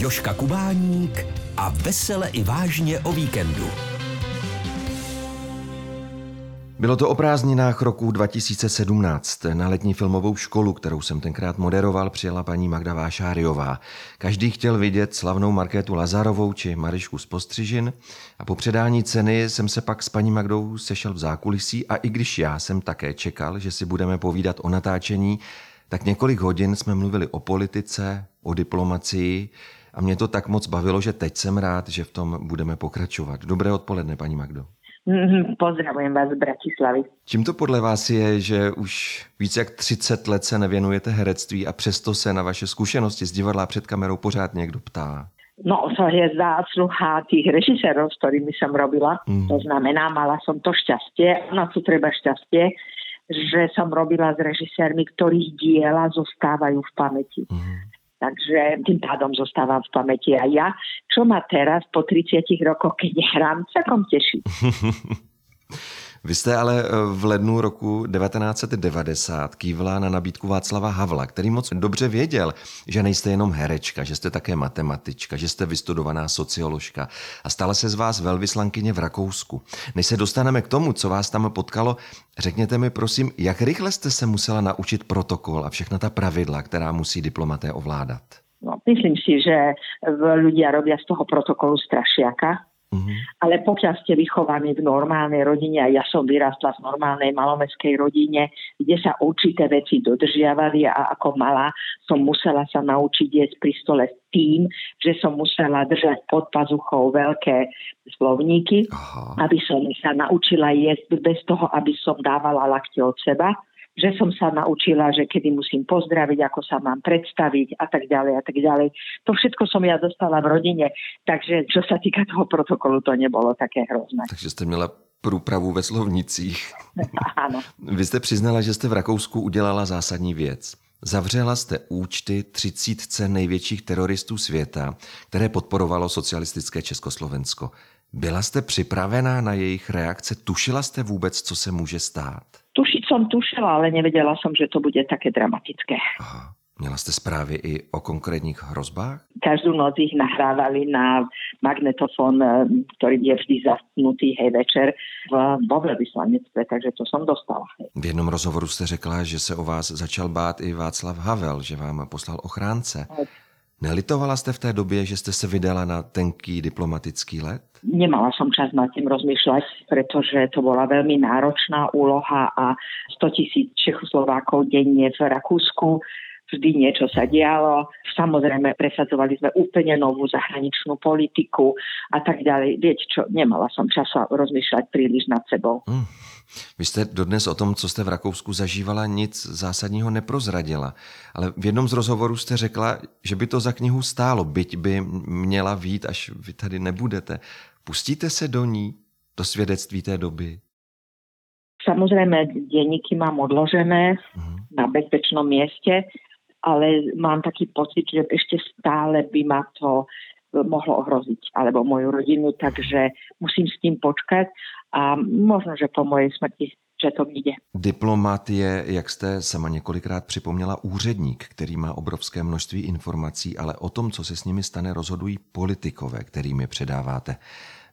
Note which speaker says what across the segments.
Speaker 1: Joška Kubáník a vesele i vážně o víkendu.
Speaker 2: Bylo to o prázdninách roku 2017. Na letní filmovou školu, kterou jsem tenkrát moderoval, přijela paní Magda Vášáriová. Každý chtěl vidět slavnou Markétu Lazarovou či Marišku z Postřižin a po předání ceny jsem se pak s paní Magdou sešel v zákulisí a i když já jsem také čekal, že si budeme povídat o natáčení, tak několik hodin jsme mluvili o politice, o diplomacii a mě to tak moc bavilo, že teď jsem rád, že v tom budeme pokračovat. Dobré odpoledne, paní Magdo.
Speaker 3: Mhm, pozdravujem vás z Bratislavy.
Speaker 2: Čím to podle vás je, že už více jak 30 let se nevěnujete herectví a přesto se na vaše zkušenosti z divadla před kamerou pořád někdo ptá?
Speaker 3: No, to je zásluha tých režisérov, s ktorými som robila. Mm. To znamená, mala som to šťastie, na to treba šťastie, že som robila s režisérmi, ktorých diela zostávajú v pamäti. Mm. Takže tým pádom zostávam v pamäti aj ja, čo ma teraz po 30 rokoch, keď hrám, celkom teší.
Speaker 2: Vy jste ale eh, v lednu roku 1990 kývla na nabídku Václava Havla, který moc dobře věděl, že nejste jenom herečka, že jste také matematička, že jste vystudovaná socioložka a stala se z vás velvyslankyně v Rakousku. Než se dostaneme k tomu, co vás tam potkalo, řekněte mi prosím, jak rychle jste se musela naučit protokol a všechna ta pravidla, která musí diplomaté ovládat?
Speaker 3: No, myslím si, že ľudia robia z toho protokolu strašiaka, Mm-hmm. Ale pokiaľ ste vychovaní v normálnej rodine, a ja som vyrastla v normálnej malomestskej rodine, kde sa určité veci dodržiavali a ako malá som musela sa naučiť jesť pri stole tým, že som musela držať pod pazuchou veľké slovníky, Aha. aby som sa naučila jesť bez toho, aby som dávala lakte od seba že som sa naučila, že kedy musím pozdraviť, ako sa mám predstaviť a tak ďalej a tak ďalej. To všetko som ja dostala v rodine, takže čo sa týka toho protokolu, to nebolo také hrozné.
Speaker 2: Takže ste měla průpravu ve slovnicích.
Speaker 3: Áno.
Speaker 2: Vy jste přiznala, že jste v Rakousku udělala zásadní věc. Zavřela jste účty třicítce největších teroristů světa, které podporovalo socialistické Československo. Byla jste připravená na jejich reakce? Tušila jste vůbec, co se může stát?
Speaker 3: Tušiť som tušila, ale nevedela som, že to bude také dramatické.
Speaker 2: Aha. Měla jste zprávy i o konkrétních hrozbách?
Speaker 3: Každú noc ich nahrávali na magnetofón, eh, ktorý je vždy zastnutý hej večer v, vo veľvyslanectve, takže to som dostala. Hej.
Speaker 2: V jednom rozhovoru jste řekla, že se o vás začal bát i Václav Havel, že vám poslal ochránce. Nelitovala jste v té době, že jste se vydala na tenký diplomatický let?
Speaker 3: Nemala som čas nad tým rozmýšľať, pretože to bola veľmi náročná úloha a 100 tisíc Čechoslovákov denne v Rakúsku vždy niečo sa dialo. Samozrejme, presadzovali sme úplne novú zahraničnú politiku a tak ďalej. Viete čo, nemala som čas rozmýšľať príliš nad sebou. Mm.
Speaker 2: Vy jste dodnes o tom, co jste v Rakousku zažívala, nic zásadního neprozradila. Ale v jednom z rozhovorů jste řekla, že by to za knihu stálo, byť by měla vít, až vy tady nebudete. Pustíte se do ní, do svědectví té doby?
Speaker 3: Samozrejme, denníky mám odložené uh-huh. na bezpečnom mieste, ale mám taký pocit, že ešte stále by ma to mohlo ohroziť, alebo moju rodinu, takže musím s tým počkať a možno, že po mojej smrti že to vyjde.
Speaker 2: Diplomat je, jak jste sama několikrát připomněla, úředník, který má obrovské množství informací, ale o tom, co se s nimi stane, rozhodují politikové, kterými předáváte.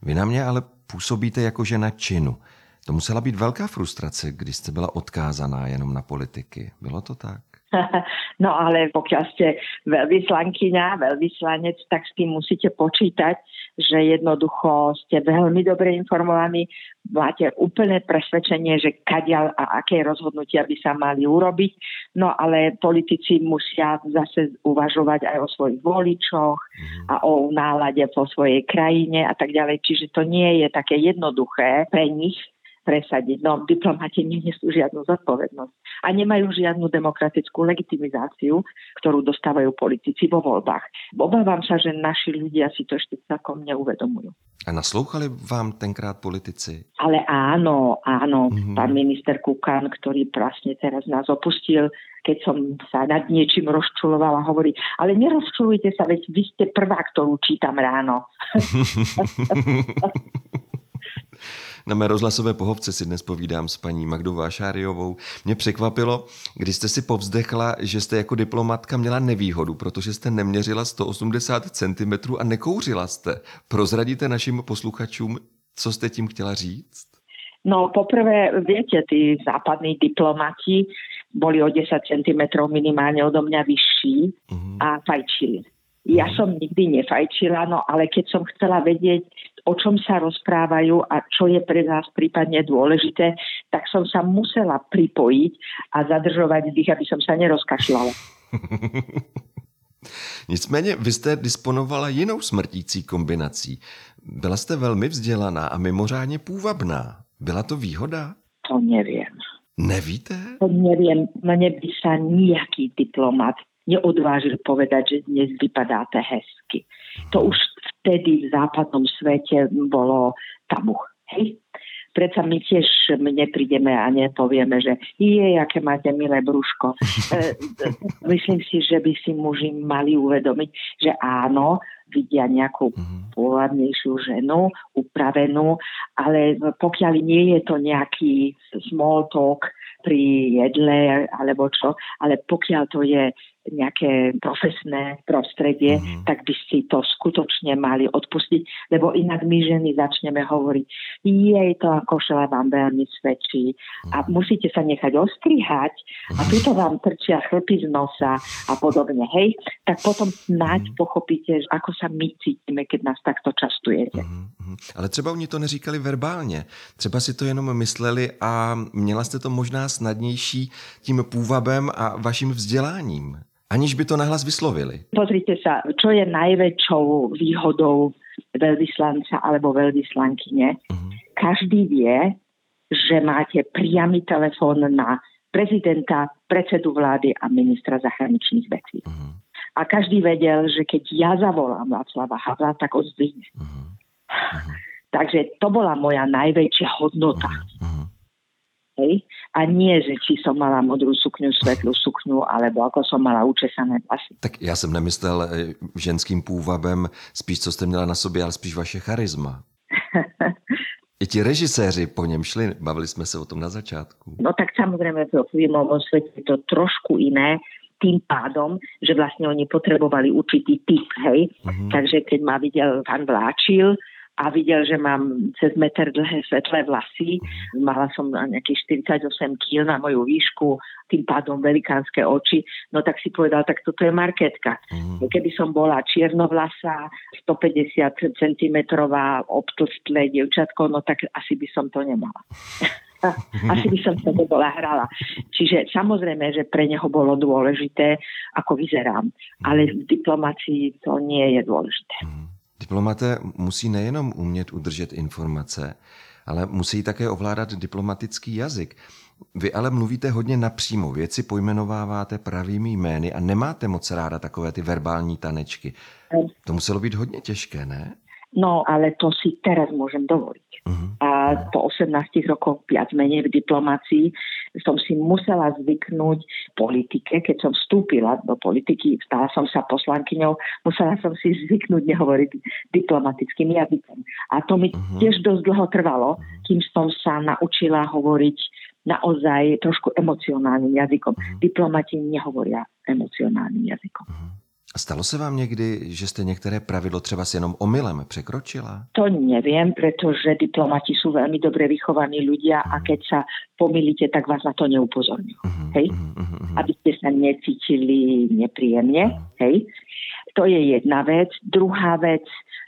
Speaker 2: Vy na mě ale působíte jako žena činu. To musela být velká frustrace, když jste byla odkázaná jenom na politiky. Bylo to tak?
Speaker 3: No ale pokiaľ ste veľvyslankyňa, veľvyslanec, tak s tým musíte počítať, že jednoducho ste veľmi dobre informovaní, máte úplné presvedčenie, že kadiaľ a aké rozhodnutia by sa mali urobiť. No ale politici musia zase uvažovať aj o svojich voličoch a o nálade po svojej krajine a tak ďalej. Čiže to nie je také jednoduché pre nich presadiť. No, diplomati nenesú žiadnu zodpovednosť a nemajú žiadnu demokratickú legitimizáciu, ktorú dostávajú politici vo voľbách. Obávam sa, že naši ľudia si to ešte celkom neuvedomujú.
Speaker 2: A naslouchali vám tenkrát politici?
Speaker 3: Ale áno, áno. Mm-hmm. Pán minister Kukan, ktorý vlastne teraz nás opustil, keď som sa nad niečím rozčulovala, hovorí, ale nerozčulujte sa, veď vy ste prvá, ktorú čítam ráno.
Speaker 2: Na mé rozhlasové pohovce si dnes povídám s paní Magdou Vášáriovou. Mě překvapilo, když jste si povzdechla, že jste jako diplomatka měla nevýhodu, protože jste neměřila 180 cm a nekouřila jste. Prozradíte našim posluchačům, co jste tím chtěla říct?
Speaker 3: No poprvé, viete, tí západní diplomati boli o 10 cm minimálne odo mňa vyšší uh-huh. a fajčili. Ja som nikdy nefajčila, no ale keď som chcela vedieť, o čom sa rozprávajú a čo je pre nás prípadne dôležité, tak som sa musela pripojiť a zadržovať dých, aby som sa nerozkašľala.
Speaker 2: Nicméně vy jste disponovala jinou smrtící kombinací. Byla jste velmi vzdělaná a mimořádně půvabná. Byla to výhoda?
Speaker 3: To neviem.
Speaker 2: Nevíte?
Speaker 3: To neviem. Mne by sa nejaký diplomat neodvážil povedať, že dnes vypadáte hezky. To už vtedy v západnom svete bolo tabu. Hej? Predsa my tiež neprídeme a nepovieme, že je, aké máte milé brúško. E, myslím si, že by si muži mali uvedomiť, že áno, vidia nejakú mhm. pôvodnejšiu ženu, upravenú, ale pokiaľ nie je to nejaký small talk pri jedle alebo čo, ale pokiaľ to je nejaké profesné prostredie, mm-hmm. tak by si to skutočne mali odpustiť, lebo inak my ženy začneme hovoriť, jej to ako šela vám veľmi svedčí mm-hmm. a mhm. musíte sa nechať ostrihať a mhm. tuto vám trčia chlpy z nosa a podobne, hej, tak potom snáď mm-hmm. pochopíte, ako sa my cítime, keď nás takto častujete. Mm-hmm.
Speaker 2: Ale třeba oni to neříkali verbálně, třeba si to jenom mysleli a měla jste to možná snadnější tím půvabem a vaším vzděláním aniž by to nahlas vyslovili.
Speaker 3: Pozrite sa, čo je najväčšou výhodou veľvyslanca alebo veľvyslankyne. Uh-huh. Každý vie, že máte priamy telefón na prezidenta, predsedu vlády a ministra zahraničných vecí. Uh-huh. A každý vedel, že keď ja zavolám Václava Havla, tak on zdvihne. Uh-huh. Uh-huh. Takže to bola moja najväčšia hodnota. Uh-huh. Hej? A nie, že či som mala modrú sukňu, svetlú sukňu, alebo ako som mala učesané vlasy.
Speaker 2: Tak já jsem nemyslel eh, ženským půvabem spíš, co jste měla na sobě, ale spíš vaše charisma. I ti režiséři po něm šli, bavili jsme se o tom na začátku.
Speaker 3: No tak samozrejme v filmovom svete je to trošku iné, tým pádom, že vlastne oni potrebovali určitý typ, hej. Uh-huh. Takže keď ma videl pán Vláčil, a videl, že mám cez meter dlhé svetlé vlasy. Mala som nejakých 48 kg na moju výšku, tým pádom velikánske oči. No tak si povedal, tak toto je marketka. Mm. Keby som bola čiernovlasa, 150 cm obtlstlé dievčatko, no tak asi by som to nemala. asi by som sa nebola hrala. Čiže samozrejme, že pre neho bolo dôležité, ako vyzerám. Ale v diplomácii to nie je dôležité. Mm.
Speaker 2: Diplomaté musí nejenom umět udržet informace, ale musí také ovládat diplomatický jazyk. Vy ale mluvíte hodně napřímo, věci pojmenováváte pravými jmény a nemáte moc ráda takové ty verbální tanečky. To muselo být hodně těžké, ne?
Speaker 3: No, ale to si teraz môžem dovoliť. Uh-huh. A po 18 rokoch viac menej v diplomácii som si musela zvyknúť politike. Keď som vstúpila do politiky, stala som sa poslankyňou, musela som si zvyknúť nehovoriť diplomatickým jazykom. A to mi uh-huh. tiež dosť dlho trvalo, kým som sa naučila hovoriť naozaj trošku emocionálnym jazykom. Uh-huh. Diplomati nehovoria emocionálnym jazykom. Uh-huh.
Speaker 2: Stalo se vám někdy, že jste některé pravidlo třeba s jenom omylem překročila?
Speaker 3: To neviem, pretože diplomati sú veľmi dobre vychovaní ľudia uh-huh. a mhm. keď sa pomýlite, tak vás na to neupozorňujú. Uh-huh, hej? Uh-huh. Aby ste sa necítili nepríjemne. Uh-huh. Hej? To je jedna vec. Druhá vec,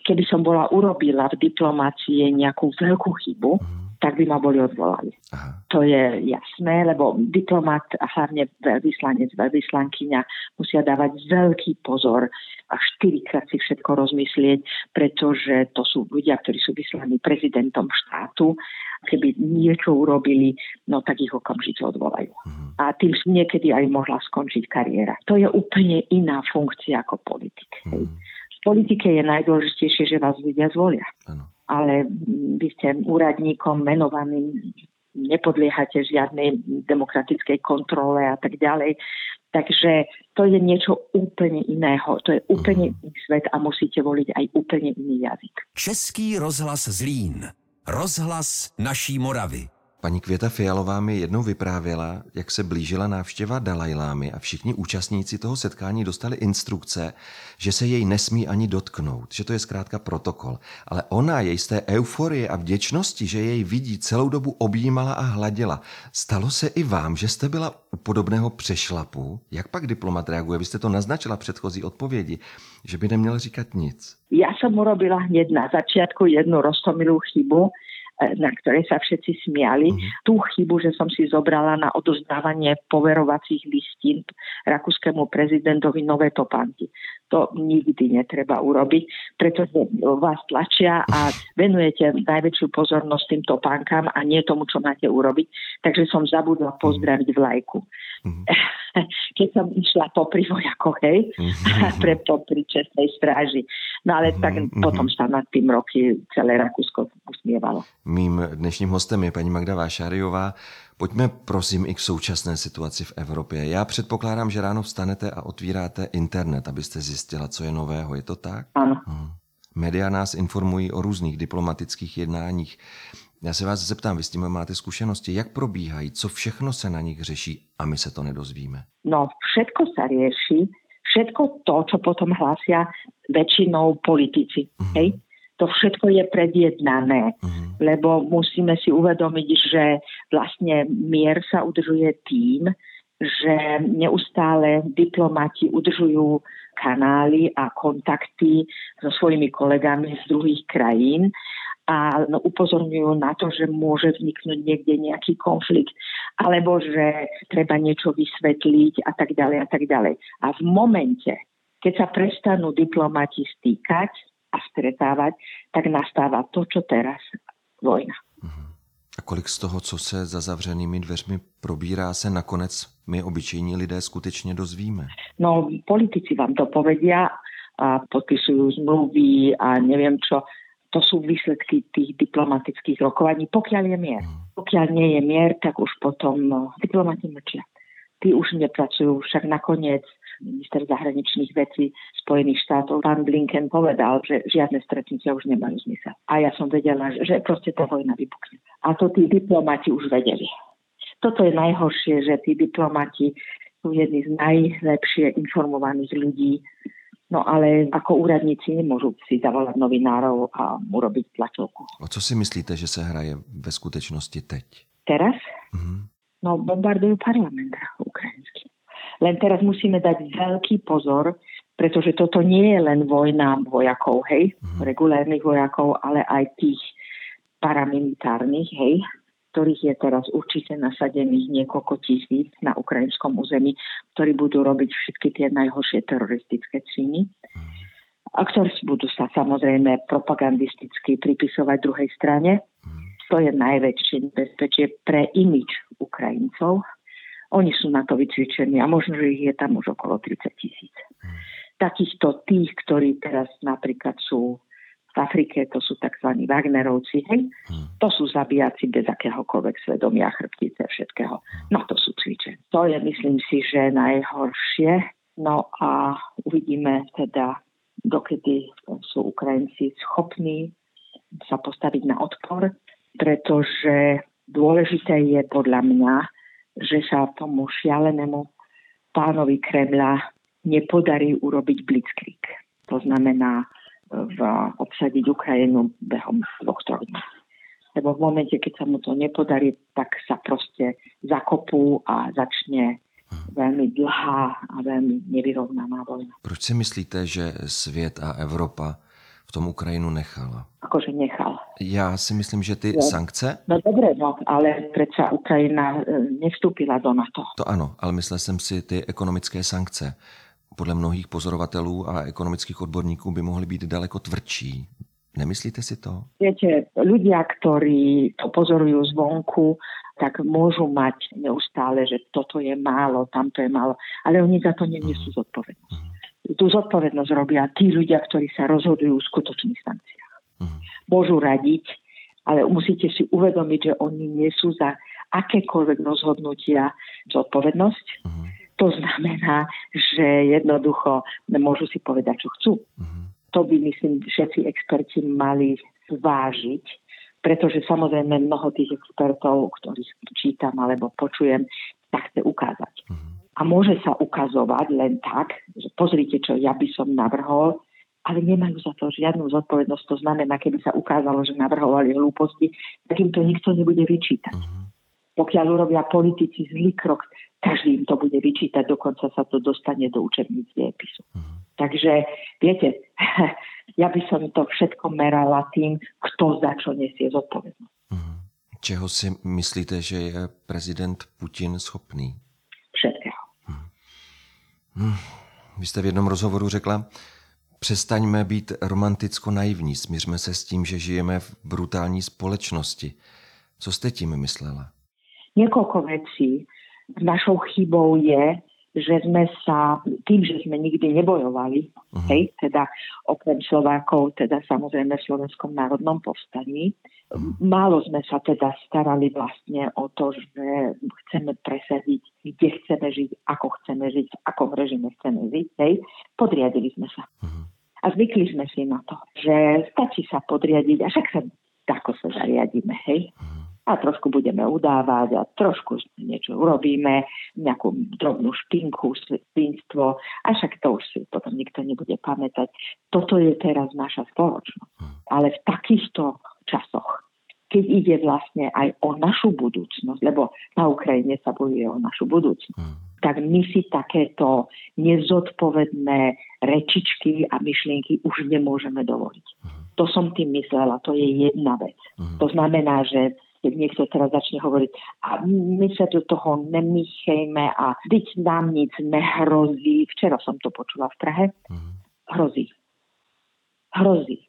Speaker 3: keby som bola urobila v diplomácii nejakú veľkú chybu, uh-huh tak by ma boli odvolali. Aha. To je jasné, lebo diplomat a hlavne veľvyslanec, veľvyslankyňa musia dávať veľký pozor a štyrikrát si všetko rozmyslieť, pretože to sú ľudia, ktorí sú vyslaní prezidentom štátu. Keby niečo urobili, no tak ich okamžite odvolajú. Uh-huh. A tým niekedy aj mohla skončiť kariéra. To je úplne iná funkcia ako politik. Uh-huh. V politike je najdôležitejšie, že vás ľudia zvolia. Ano ale vy ste úradníkom menovaným, nepodliehate žiadnej demokratickej kontrole a tak ďalej. Takže to je niečo úplne iného. To je úplne mhm. iný svet a musíte voliť aj úplne iný jazyk.
Speaker 1: Český rozhlas Zlín. Rozhlas naší Moravy.
Speaker 2: Paní Květa Fialová mi jednou vyprávěla, jak se blížila návštěva Dalajlámy a všichni účastníci toho setkání dostali instrukce, že se jej nesmí ani dotknout, že to je zkrátka protokol. Ale ona jej z té euforie a vděčnosti, že jej vidí, celou dobu objímala a hladila. Stalo se i vám, že jste byla u podobného přešlapu? Jak pak diplomat reaguje? Vy jste to naznačila v předchozí odpovědi, že by neměl říkat nic.
Speaker 3: Já jsem urobila hned na začátku jednu roztomilou chybu, na ktorej sa všetci smiali. Mm. Tú chybu, že som si zobrala na odozdávanie poverovacích listín rakúskému prezidentovi nové topánky. To nikdy netreba urobiť, pretože vás tlačia a venujete najväčšiu pozornosť tým topánkam a nie tomu, čo máte urobiť. Takže som zabudla pozdraviť vlajku. Mm. Keď som išla popri vojakoch, hej, mm. pre popri čestnej stráži. No ale tak mm. potom sa nad tým roky celé Rakúsko usmievalo.
Speaker 2: Mým dnešním hostem je paní Magda Vášáriová. Pojďme prosím i k současné situaci v Evropě. Já předpokládám, že ráno vstanete a otvíráte internet, abyste zjistila, co je nového. Je to tak?
Speaker 3: Ano.
Speaker 2: Hmm. Média nás informují o různých diplomatických jednáních. Já se vás zeptám, vy s tím máte zkušenosti, jak probíhají, co všechno se na nich řeší a my se to nedozvíme.
Speaker 3: No, všetko sa rieši, všetko to, čo potom hlásia väčšinou politici. Mm-hmm. Hej? To všetko je predjednané, uh-huh. lebo musíme si uvedomiť, že vlastne mier sa udržuje tým, že neustále diplomati udržujú kanály a kontakty so svojimi kolegami z druhých krajín a no, upozorňujú na to, že môže vzniknúť niekde nejaký konflikt alebo že treba niečo vysvetliť a tak ďalej a tak ďalej. A v momente, keď sa prestanú diplomati stýkať, a stretávať, tak nastáva to, čo teraz, vojna.
Speaker 2: Mhm. A kolik z toho, co se za zavřenými dveřmi probírá, se nakonec my obyčejní lidé skutečně dozvíme?
Speaker 3: No, politici vám to povedia a podpisujú zmluvy a neviem čo. To sú výsledky tých diplomatických rokovaní, pokiaľ je mier. Mm. Pokiaľ nie je mier, tak už potom no, diplomati mlčia. Tí už nepracujú, však nakoniec minister zahraničných vecí Spojených štátov, pán Blinken povedal, že žiadne stretnutia už nemajú zmysel. A ja som vedela, že proste tá vojna vypukne. A to tí diplomati už vedeli. Toto je najhoršie, že tí diplomati sú jedni z najlepšie informovaných ľudí, No ale ako úradníci nemôžu si zavolať novinárov a urobiť tlačovku.
Speaker 2: A co si myslíte, že sa hraje ve skutečnosti teď?
Speaker 3: Teraz? Mm-hmm. No bombardujú parlament ukrajinský. Len teraz musíme dať veľký pozor, pretože toto nie je len vojna vojakov, hej, mm. regulárnych vojakov, ale aj tých paramilitárnych, hej, ktorých je teraz určite nasadených niekoľko tisíc na ukrajinskom území, ktorí budú robiť všetky tie najhoršie teroristické činy. A ktorí budú sa samozrejme propagandisticky pripisovať druhej strane. Mm. To je najväčšie nebezpečie pre imič Ukrajincov, oni sú na to vycvičení a možno, že ich je tam už okolo 30 tisíc. Hmm. Takýchto tých, ktorí teraz napríklad sú v Afrike, to sú tzv. Wagnerovci, hej? Hmm. To sú zabíjaci bez akéhokoľvek svedomia, chrbtice, všetkého. No to sú cvičení. To je, myslím si, že najhoršie. No a uvidíme teda, dokedy sú Ukrajinci schopní sa postaviť na odpor, pretože dôležité je podľa mňa, že sa tomu šialenému pánovi Kremľa nepodarí urobiť blitzkrieg. To znamená v, obsadiť Ukrajinu behom dvoch, troch dní. Lebo v momente, keď sa mu to nepodarí, tak sa proste zakopú a začne veľmi dlhá a veľmi nevyrovnaná vojna.
Speaker 2: Proč si myslíte, že svět a Evropa v tom Ukrajinu nechala?
Speaker 3: Akože nechal.
Speaker 2: Já si myslím, že ty no. sankce...
Speaker 3: No dobre, no, ale predsa Ukrajina e, nevstúpila do NATO.
Speaker 2: To ano, ale myslel jsem si ty ekonomické sankce. Podle mnohých pozorovatelů a ekonomických odborníků by mohly být daleko tvrdší. Nemyslíte si to?
Speaker 3: Viete, ľudia, ktorí to pozorujú zvonku, tak môžu mať neustále, že toto je málo, tamto je málo, ale oni za to neniesú zodpovednosť. Uh-huh tú zodpovednosť robia tí ľudia, ktorí sa rozhodujú v skutočných sankciách. Uh-huh. Môžu radiť, ale musíte si uvedomiť, že oni nie sú za akékoľvek rozhodnutia zodpovednosť. Uh-huh. To znamená, že jednoducho môžu si povedať, čo chcú. Uh-huh. To by, myslím, všetci experti mali zvážiť, pretože samozrejme mnoho tých expertov, ktorých čítam alebo počujem, tak chce ukázať. Mm-hmm. A môže sa ukazovať len tak, že pozrite, čo ja by som navrhol, ale nemajú za to žiadnu zodpovednosť. To znamená, keby sa ukázalo, že navrhovali hlúposti, tak im to nikto nebude vyčítať. Uh-huh. Pokiaľ urobia politici zlý krok, každý im to bude vyčítať, dokonca sa to dostane do učebníc diepisu. Uh-huh. Takže, viete, ja by som to všetko merala tým, kto za čo nesie zodpovednosť. Uh-huh.
Speaker 2: Čeho si myslíte, že je prezident Putin schopný? Vy jste v jednom rozhovoru řekla, přestaňme být romanticko naivní, smířme se s tím, že žijeme v brutální společnosti. Co jste tím myslela?
Speaker 3: Niekoľko vecí. Našou chybou je, že sme sa, tým, že sme nikdy nebojovali, uh-huh. hej, teda okrem Slovákov, teda samozrejme v Slovenskom národnom povstaní. Málo sme sa teda starali vlastne o to, že chceme presadiť, kde chceme žiť, ako chceme žiť, v akom režime chceme žiť, hej, podriadili sme sa. Uh-huh. A zvykli sme si na to, že stačí sa podriadiť a však sa tako sa zariadíme, hej. Uh-huh a trošku budeme udávať a trošku niečo urobíme, nejakú drobnú špinku, svinstvo a však to už si potom nikto nebude pamätať. Toto je teraz naša spoločnosť. Hm. Ale v takýchto časoch, keď ide vlastne aj o našu budúcnosť, lebo na Ukrajine sa bojuje o našu budúcnosť, tak my si takéto nezodpovedné rečičky a myšlienky už nemôžeme dovoliť. To som tým myslela, to je jedna vec. To znamená, že keď niekto teraz začne hovoriť a my sa do toho nemýchejme a byť nám nic nehrozí. Včera som to počula v Prahe. Hrozí. Hrozí.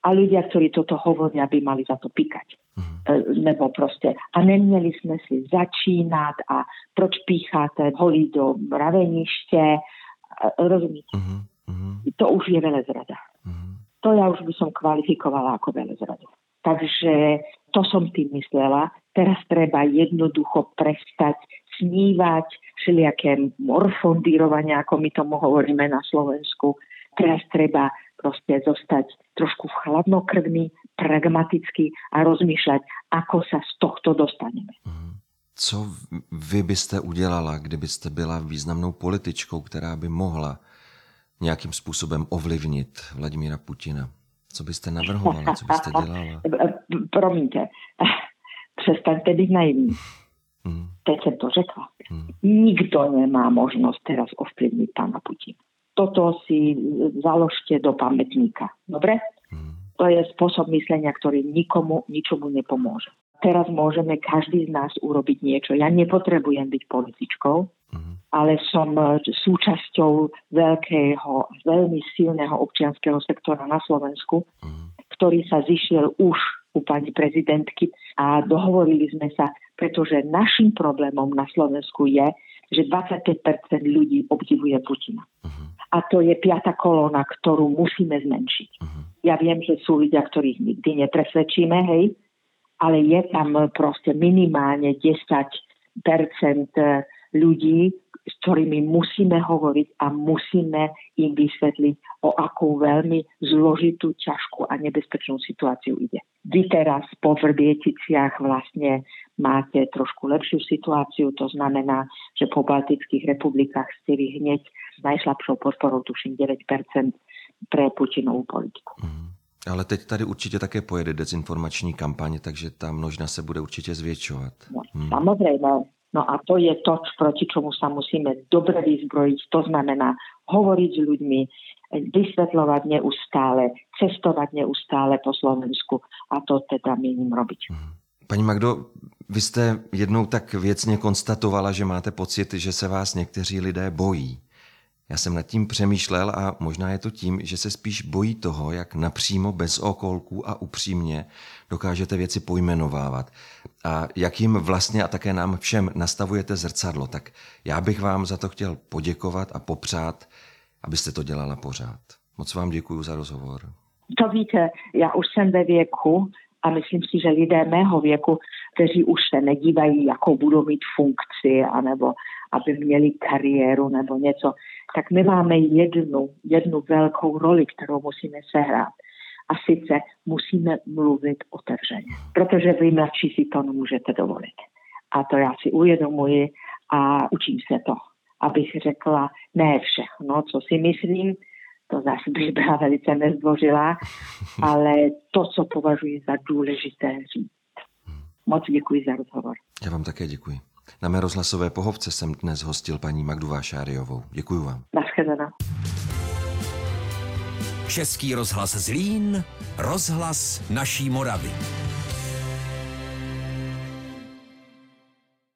Speaker 3: A ľudia, ktorí toto hovoria, by mali za to píkať. Mm. Lebo proste, a neměli sme si začínať a proč pícháte holí do mravenište. Rozumíte? Mm. To už je velezrada. Mm. To ja už by som kvalifikovala ako velezradu. Takže to som tým myslela. Teraz treba jednoducho prestať snívať všelijaké morfondírovania, ako my tomu hovoríme na Slovensku. Teraz treba proste zostať trošku chladnokrvný, pragmatický a rozmýšľať, ako sa z tohto dostaneme. Mhm.
Speaker 2: Co vy byste udělala, kdybyste byla významnou političkou, která by mohla nějakým způsobem ovlivnit Vladimíra Putina? Co byste navrhovala, co byste dělala?
Speaker 3: Promiňte, přestaňte byť naivní. Mm. Teď jsem to řekla. Mm. Nikto nemá možnosť teraz ovplyvniť pána Putina. Toto si založte do pamätníka. Dobre? Mm. To je spôsob myslenia, ktorý nikomu, ničomu nepomôže. Teraz môžeme každý z nás urobiť niečo. Ja nepotrebujem byť političkou, mm ale som e, súčasťou veľkého, veľmi silného občianského sektora na Slovensku, mm. ktorý sa zišiel už u pani prezidentky a dohovorili sme sa, pretože našim problémom na Slovensku je, že 25% ľudí obdivuje Putina. Uh-huh. A to je piata kolóna, ktorú musíme zmenšiť. Uh-huh. Ja viem, že sú ľudia, ktorých nikdy nepresvedčíme, hej, ale je tam proste minimálne 10% ľudí, s ktorými musíme hovoriť a musíme im vysvetliť, o akú veľmi zložitú, ťažkú a nebezpečnú situáciu ide. Vy teraz po Vrbieticiach vlastne máte trošku lepšiu situáciu, to znamená, že po Baltických republikách ste vy hneď s najslabšou podporou, tuším 9% pre Putinovú politiku. Mm.
Speaker 2: Ale teď tady určitě také pojede dezinformační kampaně, takže ta množina se bude určitě zvětšovat.
Speaker 3: No, hmm. Samozrejme, No a to je to, proti čomu sa musíme dobre vyzbrojiť. To znamená hovoriť s ľuďmi, vysvetľovať neustále, cestovať neustále po Slovensku a to teda mínim robiť. Mhm.
Speaker 2: Paní Magdo, vy jste jednou tak věcně konstatovala, že máte pocit, že se vás někteří lidé bojí. Já jsem nad tím přemýšlel a možná je to tím, že se spíš bojí toho, jak napřímo, bez okolků a upřímně dokážete věci pojmenovávat a jak jim vlastně a také nám všem nastavujete zrcadlo. Tak já bych vám za to chtěl poděkovat a popřát, abyste to dělala pořád. Moc vám děkuji za rozhovor.
Speaker 3: To víte, já už jsem ve věku a myslím si, že lidé mého věku, kteří už se nedívají, jakou budou mít funkci, anebo aby měli kariéru nebo něco, tak my máme jednu, jednu veľkou roli, ktorú musíme sehrať. A sice musíme mluvit otevřeně, protože vy mladší si to nemůžete dovolit. A to já si uvědomuji a učím se to, abych řekla ne všechno, co si myslím, to zase bych byla velice nezdvořilá, ale to, co považuji za důležité říct. Moc děkuji za rozhovor.
Speaker 2: Já vám také děkuji. Na mé rozhlasové pohovce jsem dnes hostil paní Magdu Vášáriovou. Děkuji vám.
Speaker 3: Naschledanou.
Speaker 1: Český rozhlas Zlín, rozhlas naší Moravy.